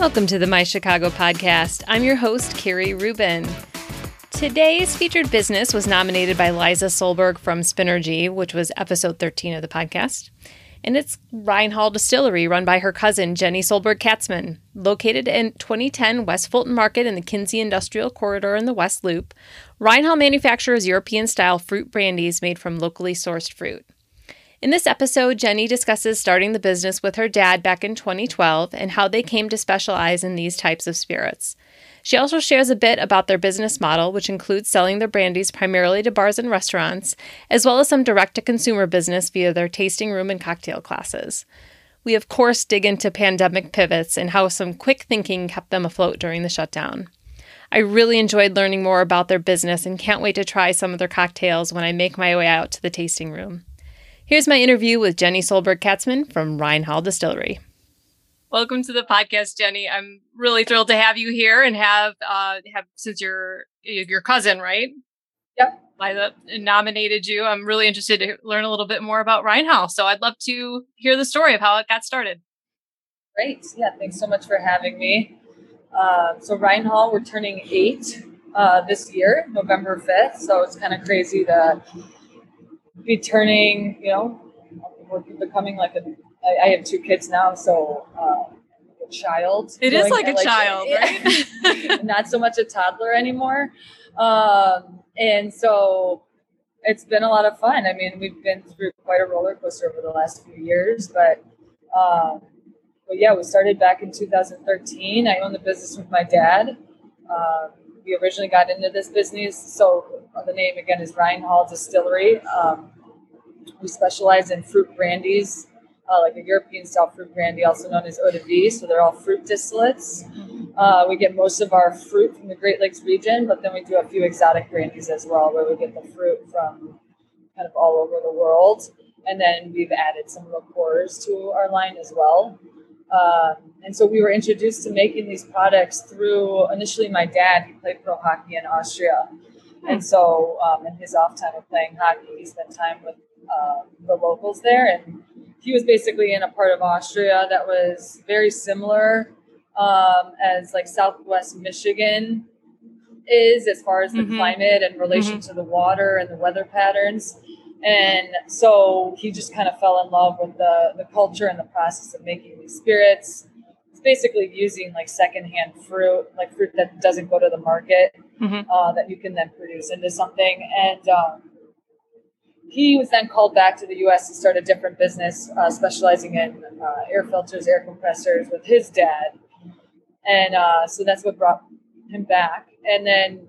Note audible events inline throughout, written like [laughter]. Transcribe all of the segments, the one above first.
Welcome to the My Chicago podcast. I'm your host, Carrie Rubin. Today's featured business was nominated by Liza Solberg from Spinergy, which was episode 13 of the podcast. And it's Rhine Hall Distillery, run by her cousin, Jenny Solberg Katzman. Located in 2010 West Fulton Market in the Kinzie Industrial Corridor in the West Loop, Rhine Hall manufactures European style fruit brandies made from locally sourced fruit. In this episode, Jenny discusses starting the business with her dad back in 2012 and how they came to specialize in these types of spirits. She also shares a bit about their business model, which includes selling their brandies primarily to bars and restaurants, as well as some direct to consumer business via their tasting room and cocktail classes. We, of course, dig into pandemic pivots and how some quick thinking kept them afloat during the shutdown. I really enjoyed learning more about their business and can't wait to try some of their cocktails when I make my way out to the tasting room. Here's my interview with Jenny Solberg Katzman from Rhine Hall Distillery. Welcome to the podcast, Jenny. I'm really thrilled to have you here and have uh have since you're your cousin, right? Yep. Liza nominated you. I'm really interested to learn a little bit more about Rhine Hall. So I'd love to hear the story of how it got started. Great. Yeah, thanks so much for having me. Uh, so Rhine Hall, we're turning eight uh, this year, November 5th. So it's kind of crazy to be turning, you know, we're becoming like a. I, I have two kids now, so uh, a child. It is like a like, child, right? [laughs] not so much a toddler anymore. Um, and so it's been a lot of fun. I mean, we've been through quite a roller coaster over the last few years, but um, but yeah, we started back in 2013. I own the business with my dad. Um, we originally got into this business. So uh, the name again is Rhine Hall Distillery. Um, we specialize in fruit brandies, uh, like a European style fruit brandy, also known as eau de vie. So they're all fruit distillates. Uh, we get most of our fruit from the Great Lakes region, but then we do a few exotic brandies as well, where we get the fruit from kind of all over the world. And then we've added some liqueurs to our line as well. Um, and so we were introduced to making these products through initially my dad. He played pro hockey in Austria. And so um, in his off time of playing hockey, he spent time with uh, the locals there. And he was basically in a part of Austria that was very similar um, as like Southwest Michigan is as far as the mm-hmm. climate and relation mm-hmm. to the water and the weather patterns. And so he just kind of fell in love with the, the culture and the process of making these spirits. It's basically using like secondhand fruit, like fruit that doesn't go to the market, mm-hmm. uh, that you can then produce into something. And um, he was then called back to the U.S. to start a different business, uh, specializing in uh, air filters, air compressors, with his dad. And uh, so that's what brought him back. And then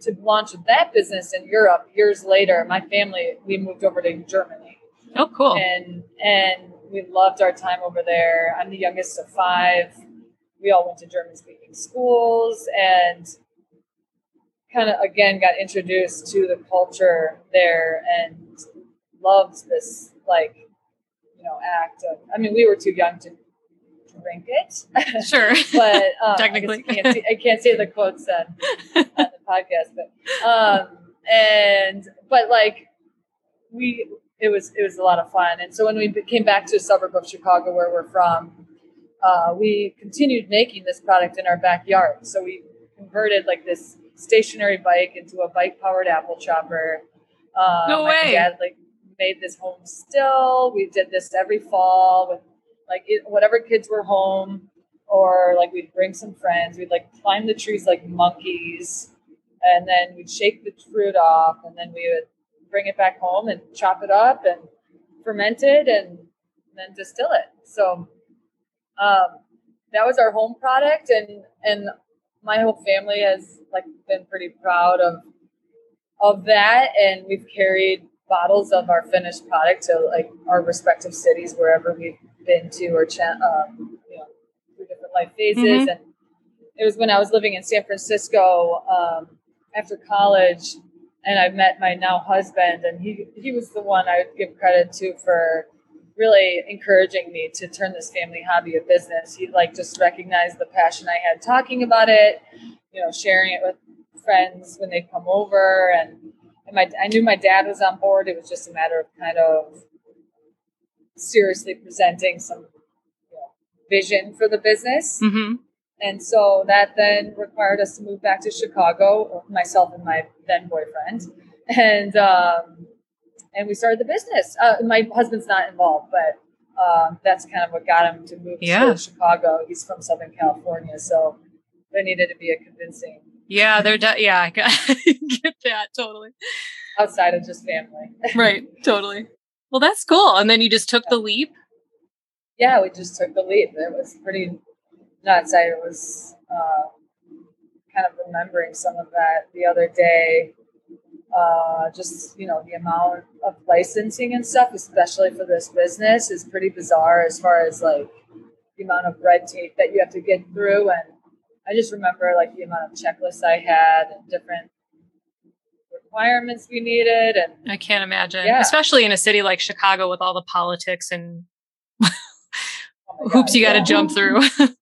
to launch that business in Europe years later, my family we moved over to Germany. Oh, cool! And and we loved our time over there. I'm the youngest of five. We all went to German speaking schools and kind of again got introduced to the culture there and loved this like you know act of. I mean, we were too young to drink it. Sure. [laughs] but um, technically, I can't, see, I can't, say the quotes on, on the podcast, but um, and but like we, it was it was a lot of fun. And so when we came back to a suburb of Chicago, where we're from, uh, we continued making this product in our backyard. So we converted like this stationary bike into a bike powered apple chopper. Uh, no way. Dad like made this home still. We did this every fall with like it, whatever kids were home or like we'd bring some friends we'd like climb the trees like monkeys and then we'd shake the fruit off and then we would bring it back home and chop it up and ferment it and then distill it so um, that was our home product and and my whole family has like been pretty proud of of that and we've carried bottles of our finished product to like our respective cities wherever we've been to or um, you know through different life phases mm-hmm. and it was when i was living in san francisco um, after college and i met my now husband and he he was the one i would give credit to for really encouraging me to turn this family hobby a business he like just recognized the passion i had talking about it you know sharing it with friends when they come over and and my I knew my dad was on board. It was just a matter of kind of seriously presenting some you know, vision for the business. Mm-hmm. And so that then required us to move back to Chicago, myself and my then boyfriend, and um, and we started the business. Uh, my husband's not involved, but um, that's kind of what got him to move Yeah. to Chicago. He's from Southern California, so there needed to be a convincing Yeah, they're de- yeah, I get [laughs] I get that totally. outside of just family. [laughs] Right, totally. Well, that's cool. And then you just took the leap. yeah, we just took the leap. It was pretty nuts. I was uh, kind of remembering some of that the other day. Uh, just you know, the amount of licensing and stuff, especially for this business, is pretty bizarre as far as like the amount of red tape that you have to get through. And I just remember like the amount of checklists I had and different requirements we needed and I can't imagine, Yeah. especially in a city like Chicago with all the politics and oh hoops you got to jump through. [laughs]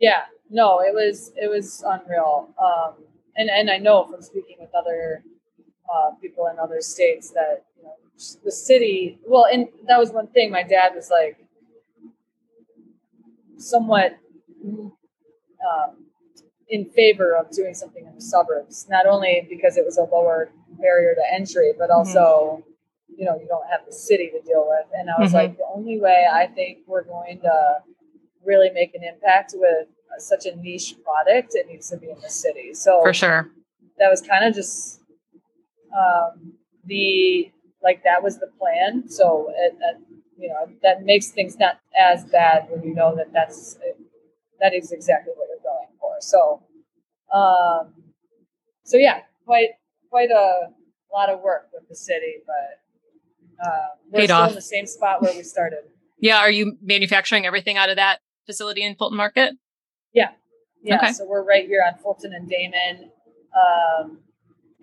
Yeah, no, it was it was unreal. Um, and and I know from speaking with other uh, people in other states that you know the city. Well, and that was one thing. My dad was like somewhat um, in favor of doing something in the suburbs, not only because it was a lower barrier to entry, but also. You know, you don't have the city to deal with. And I was Mhm. like, the only way I think we're going to really make an impact with such a niche product, it needs to be in the city. So For sure. that was kind of just um, the like that was the plan. So it, it, you know that makes things not as bad when you know that that's that is exactly what you're going for. So um, so yeah, quite quite a lot of work with the city, but uh, we're Paid still off. in the same spot where we started. Yeah. Are you manufacturing everything out of that facility in Fulton Market? Yeah, Okay. so we're right here on Fulton and Damen. Um,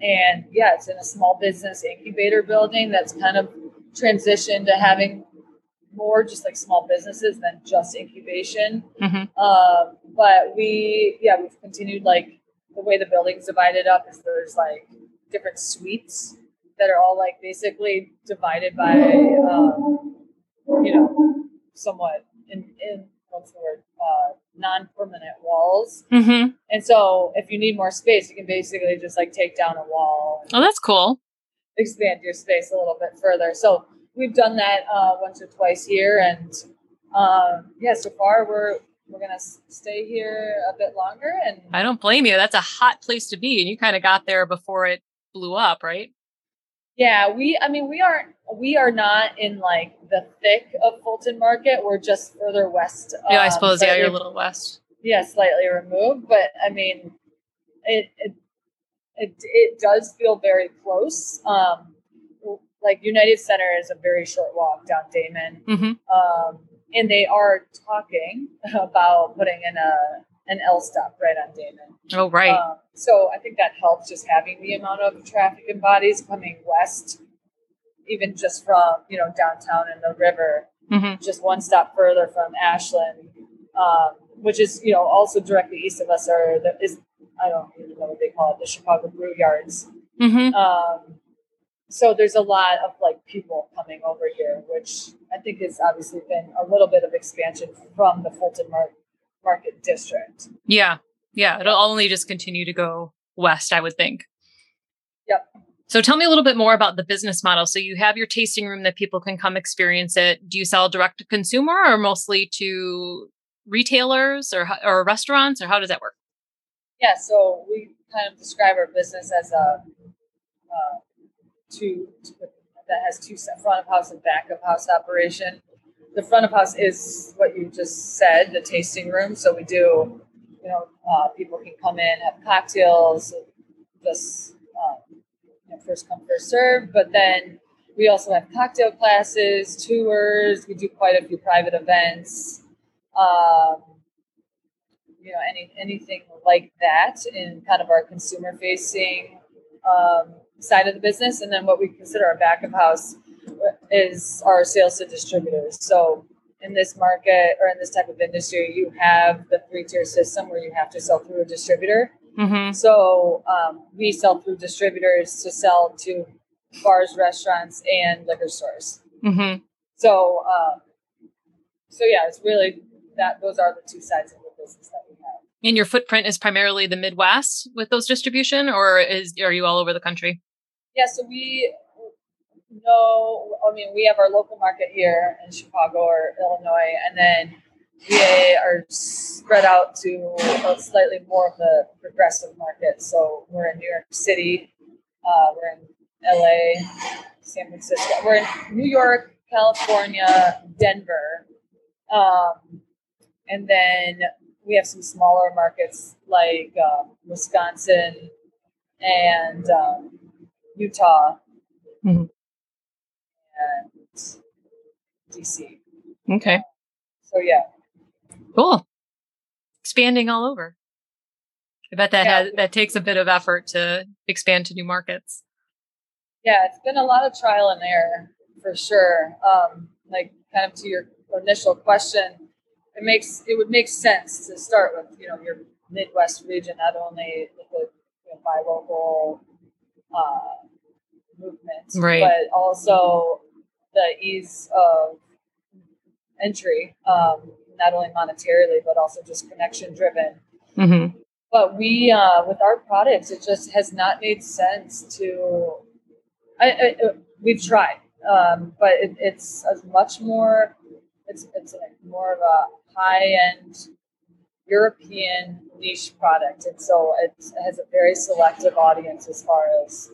and yeah, it's in a small business incubator building that's kind of transitioned to having more just like small businesses than just incubation. Mm-hmm. Um, but we, yeah, we've continued like the way the building's divided up is there's like different suites that are all like basically divided by, um, you know, somewhat in, in what's the word, uh, non-permanent walls. Mm-hmm. And so if you need more space, you can basically just like take down a wall Oh, that's cool. expand your space a little bit further. So we've done that uh, once or twice here, and um, yeah, so far we're we're gonna stay here a bit longer. And I don't blame you. That's a hot place to be. And you kind of got there before it blew up, right? Yeah, we I mean we aren't we are not in like the thick of Fulton Market. We're just further west. Yeah, I um, suppose. Yeah, you're a little west. yeah slightly removed, but I mean it it it, it does feel very close. Um, like United Center is a very short walk down Damen. Mm-hmm. um, and they are talking [laughs] about putting in a an L stop right on Damen. Oh, right. Um, so I think that helps just having the amount of traffic and bodies coming west, even just from you know downtown and the river, mm-hmm. just one stop further from Ashland, um, which is you know also directly east of us are the is I don't even know what they call it the Chicago Brew Yards. Mm-hmm. Um, so there's a lot of like people coming over here, which I think has obviously been a little bit of expansion from the Fulton Mar- Market District. Yeah. Yeah. It'll only just continue to go west, I would think. Yep. So tell me a little bit more about the business model. So you have your tasting room that people can come experience it. Do you sell direct to consumer or mostly to retailers or or restaurants or how does that work? Yeah, so we kind of describe our business as a uh, two that has two front of house and back of house operation. The front of house is what you just said, the tasting room. So we do, you know, uh, people can come in, have cocktails, just um, you know, first come first serve. But then we also have cocktail classes, tours. We do quite a few private events. Um, you know, any anything like that in kind of our consumer facing um, side of the business, and then what we consider our back of house is our sales to distributors. So in this market or in this type of industry, you have the three tier system where you have to sell through a distributor. Mm-hmm. So um, we sell through distributors to sell to bars, restaurants, and liquor stores. Mm-hmm. So um, so yeah, it's really that those are the two sides of the business that we have. And your footprint is primarily the Midwest with those distribution, or is are you all over the country? Yeah, so we know. I mean, we have our local market here in Chicago or Illinois, and then we are spread out to a slightly more of the progressive market. So we're in New York City, uh, we're in LA, San Francisco, we're in New York, California, Denver, um, and then we have some smaller markets like um, Wisconsin and um, Utah mm-hmm. And DC. Okay. So yeah. Cool. Expanding all over. I bet that yeah. has that takes a bit of effort to expand to new markets. Yeah, it's been a lot of trial and error for sure. Um, like kind of to your initial question, it makes it would make sense to start with you know your Midwest region, not only with the you know, buy local uh, movement, right. but also the ease of entry, um, not only monetarily but also just connection driven. Mm-hmm. But we, uh, with our products, it just has not made sense to. I, I, we've tried, um, but it, it's a much more. It's it's like more of a high end European niche product. And so it has a very selective audience as far as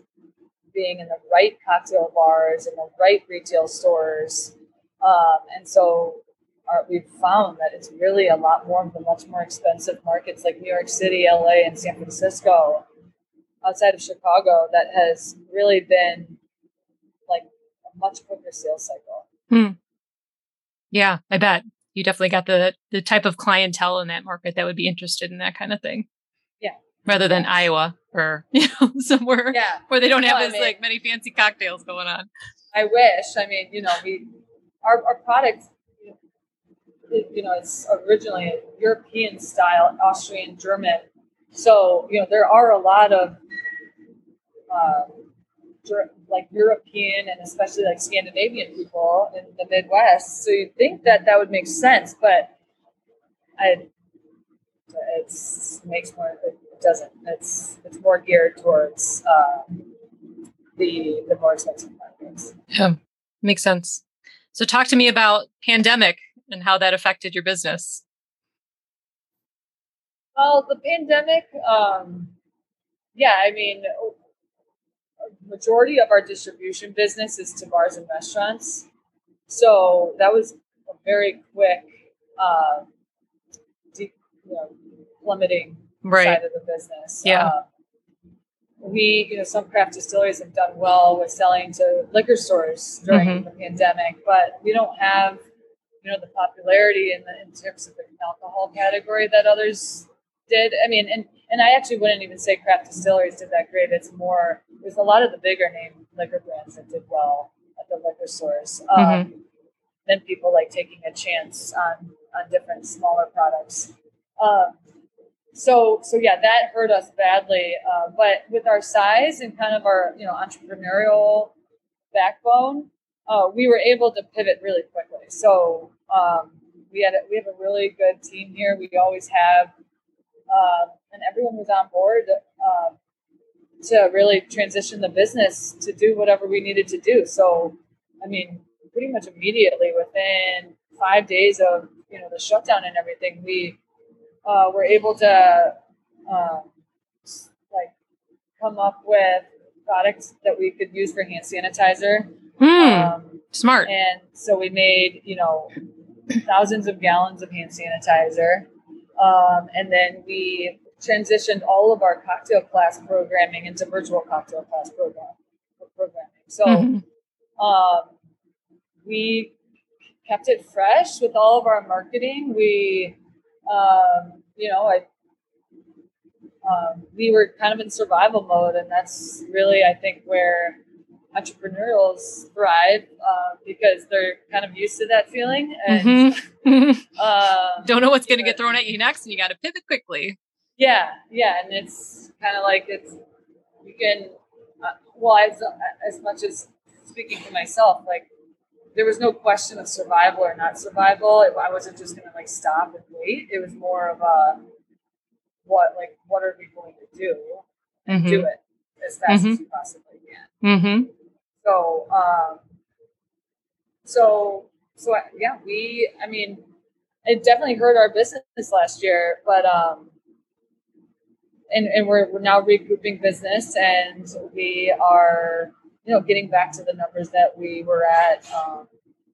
being in the right cocktail bars and the right retail stores. Um, and so our, we've found that it's really a lot more of the much more expensive markets like New York City, LA, and San Francisco outside of Chicago that has really been like a much quicker sales cycle. Hmm. Yeah, I bet you definitely got the the type of clientele in that market that would be interested in that kind of thing. Yeah. Rather than Iowa or [laughs] you know somewhere yeah. where they don't have no, as I mean, like many fancy cocktails going on. I wish. I mean, you know, we our our product you know, it's originally a European style, Austrian German. So, you know, there are a lot of uh, like European and especially like Scandinavian people in the Midwest. So you'd think that that would make sense, but I, it makes more. It doesn't. It's it's more geared towards uh, the the more expensive markets. Yeah, makes sense. So talk to me about pandemic and how that affected your business. Well, the pandemic, um, yeah, I mean, majority of our distribution business is to bars and restaurants. So that was a very quick, uh, deep, you know, plummeting right. side of the business. Yeah. Uh, we, you know, some craft distilleries have done well with selling to liquor stores during mm-hmm. the pandemic, but we don't have, you know, the popularity in the in terms of the alcohol category that others did. I mean, and and I actually wouldn't even say craft distilleries did that great. It's more there's a lot of the bigger name liquor brands that did well at the liquor stores. Um, mm-hmm. Then people like taking a chance on on different smaller products. Um, so so yeah, that hurt us badly. Uh, but with our size and kind of our you know entrepreneurial backbone, uh, we were able to pivot really quickly. So um, we had a, we have a really good team here. We always have um, and everyone was on board um, to really transition the business to do whatever we needed to do. So, I mean, pretty much immediately within five days of you know the shutdown and everything, we uh, were able to um, like come up with products that we could use for hand sanitizer. Mm, um, smart. And so we made you know thousands of gallons of hand sanitizer. Um, and then we transitioned all of our cocktail class programming into virtual cocktail class program programming. So mm-hmm. um, we kept it fresh with all of our marketing. We, um, you know, I, um, we were kind of in survival mode, and that's really, I think, where entrepreneurs thrive uh, because they're kind of used to that feeling and mm-hmm. uh, [laughs] [laughs] don't know what's going to get thrown at you next, and you got to pivot quickly. Yeah, yeah, and it's kind of like it's you can uh, well as as much as speaking for myself, like there was no question of survival or not survival. I wasn't just going to like stop and wait. It was more of a what like what are we going to do and Mhm. do it as fast Mhm. as you possibly can. Mm-hmm. So, um, so, so yeah, we, I mean, it definitely hurt our business last year, but, um, and, and we're, we're now regrouping business and we are, you know, getting back to the numbers that we were at, um,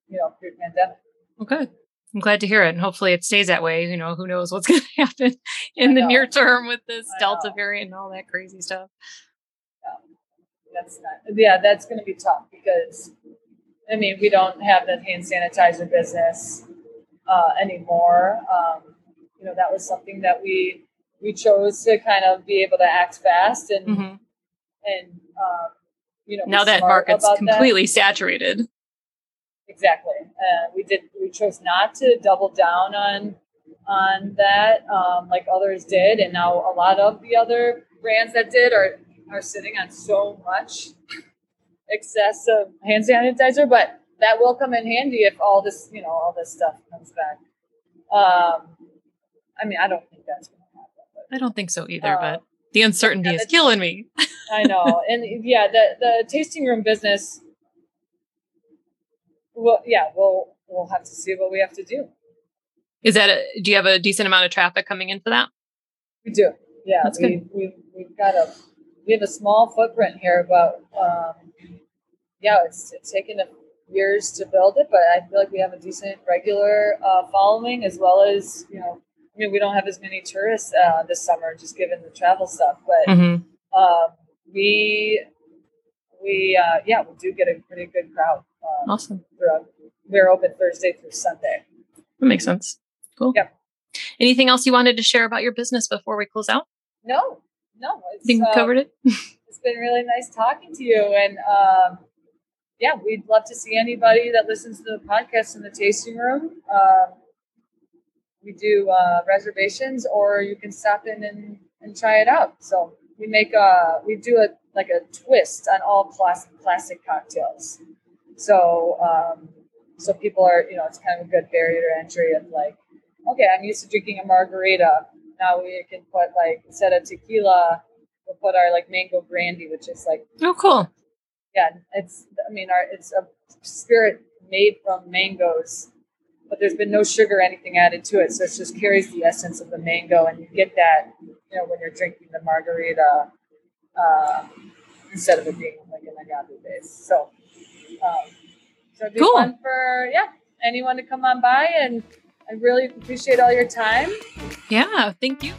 you know, pre-pandemic. Okay. I'm glad to hear it. And hopefully it stays that way. You know, who knows what's [laughs] going to happen in the near term with this I Delta know. variant and all that crazy stuff. Yeah. That's not, yeah, that's going to be tough because, I mean, we don't have the hand sanitizer business uh, anymore. Um, you know, that was something that we we chose to kind of be able to act fast and hmm and um, you know Now that market's about that. completely saturated. exactly. Uh, we did we chose not to double down on on that um, like others did, and now a lot of the other brands that did are are sitting on so much excess of hand sanitizer, but that will come in handy if all this you know all this stuff comes back. Um, I mean, I don't think that's going to happen. But I don't think so either, Uh, but the uncertainty is killing me. [laughs] I know, and yeah, the the tasting room business. Well, yeah, we'll we'll have to see what we have to do. Is that a, do you have a decent amount of traffic coming in for that? We do, yeah. That's we we we've got a we have a small footprint here, but um, yeah, it's it's taken a years to build it, but I feel like we have a decent regular uh, following as well as you know. I mean, we don't have as many tourists uh, this summer, just given the travel stuff, but Mm-hmm. um, we we uh, yeah we do get a pretty good crowd. Um, Awesome. throughout. We're open Thursday through Sunday. That makes sense. Cool. Yep. Anything else you wanted to share about your business before we close out? No, no, I think we uh, covered it. [laughs] It's been really nice talking to you, and um, yeah, we'd love to see anybody that listens to the podcast in the tasting room. Um, we do uh, reservations, or you can stop in and, and try it out. So we make a we do a like a twist on all classic classic cocktails. So um, so people are you know it's kind of a good barrier to entry of like okay I'm used to drinking a margarita now we can put like instead of tequila we'll put our like mango brandy which is like Oh, cool. yeah it's I mean our it's a spirit made from mangoes but there's been no sugar or anything added to it so it just carries the essence of the mango and you get that you know when you're drinking the margarita uh, instead of it being like an agave base so um, so it'd be Cool. fun for yeah anyone to come on by and I really appreciate all your time Yeah, thank you.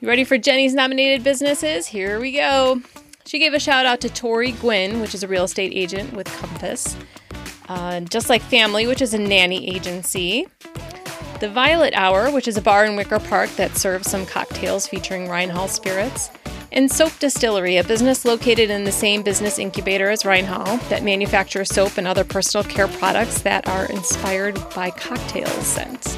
You ready for Jenny's nominated businesses? Here we go. She gave a shout out to Tori Gwynn, which is a real estate agent with Compass. Uh, Just Like Family, which is a nanny agency. The Violet Hour, which is a bar in Wicker Park that serves some cocktails featuring Rhine Hall spirits. And Soap Distillery, a business located in the same business incubator as Rhine Hall that manufactures soap and other personal care products that are inspired by cocktail scents.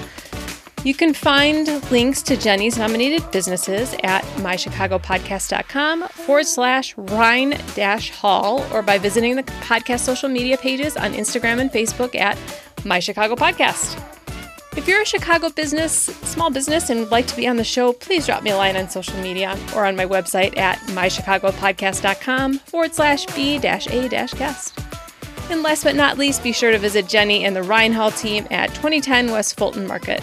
You can find links to Jenny's nominated businesses at mychicagopodcast.com forward slash Rhine dash Hall or by visiting the podcast social media pages on Instagram and Facebook at My Chicago Podcast. If you're a Chicago business, small business, and would like to be on the show, please drop me a line on social media or on my website at mychicagopodcast.com forward slash B dash A dash guest. And last but not least, be sure to visit Jenny and the Rhine Hall team at 2010 West Fulton Market.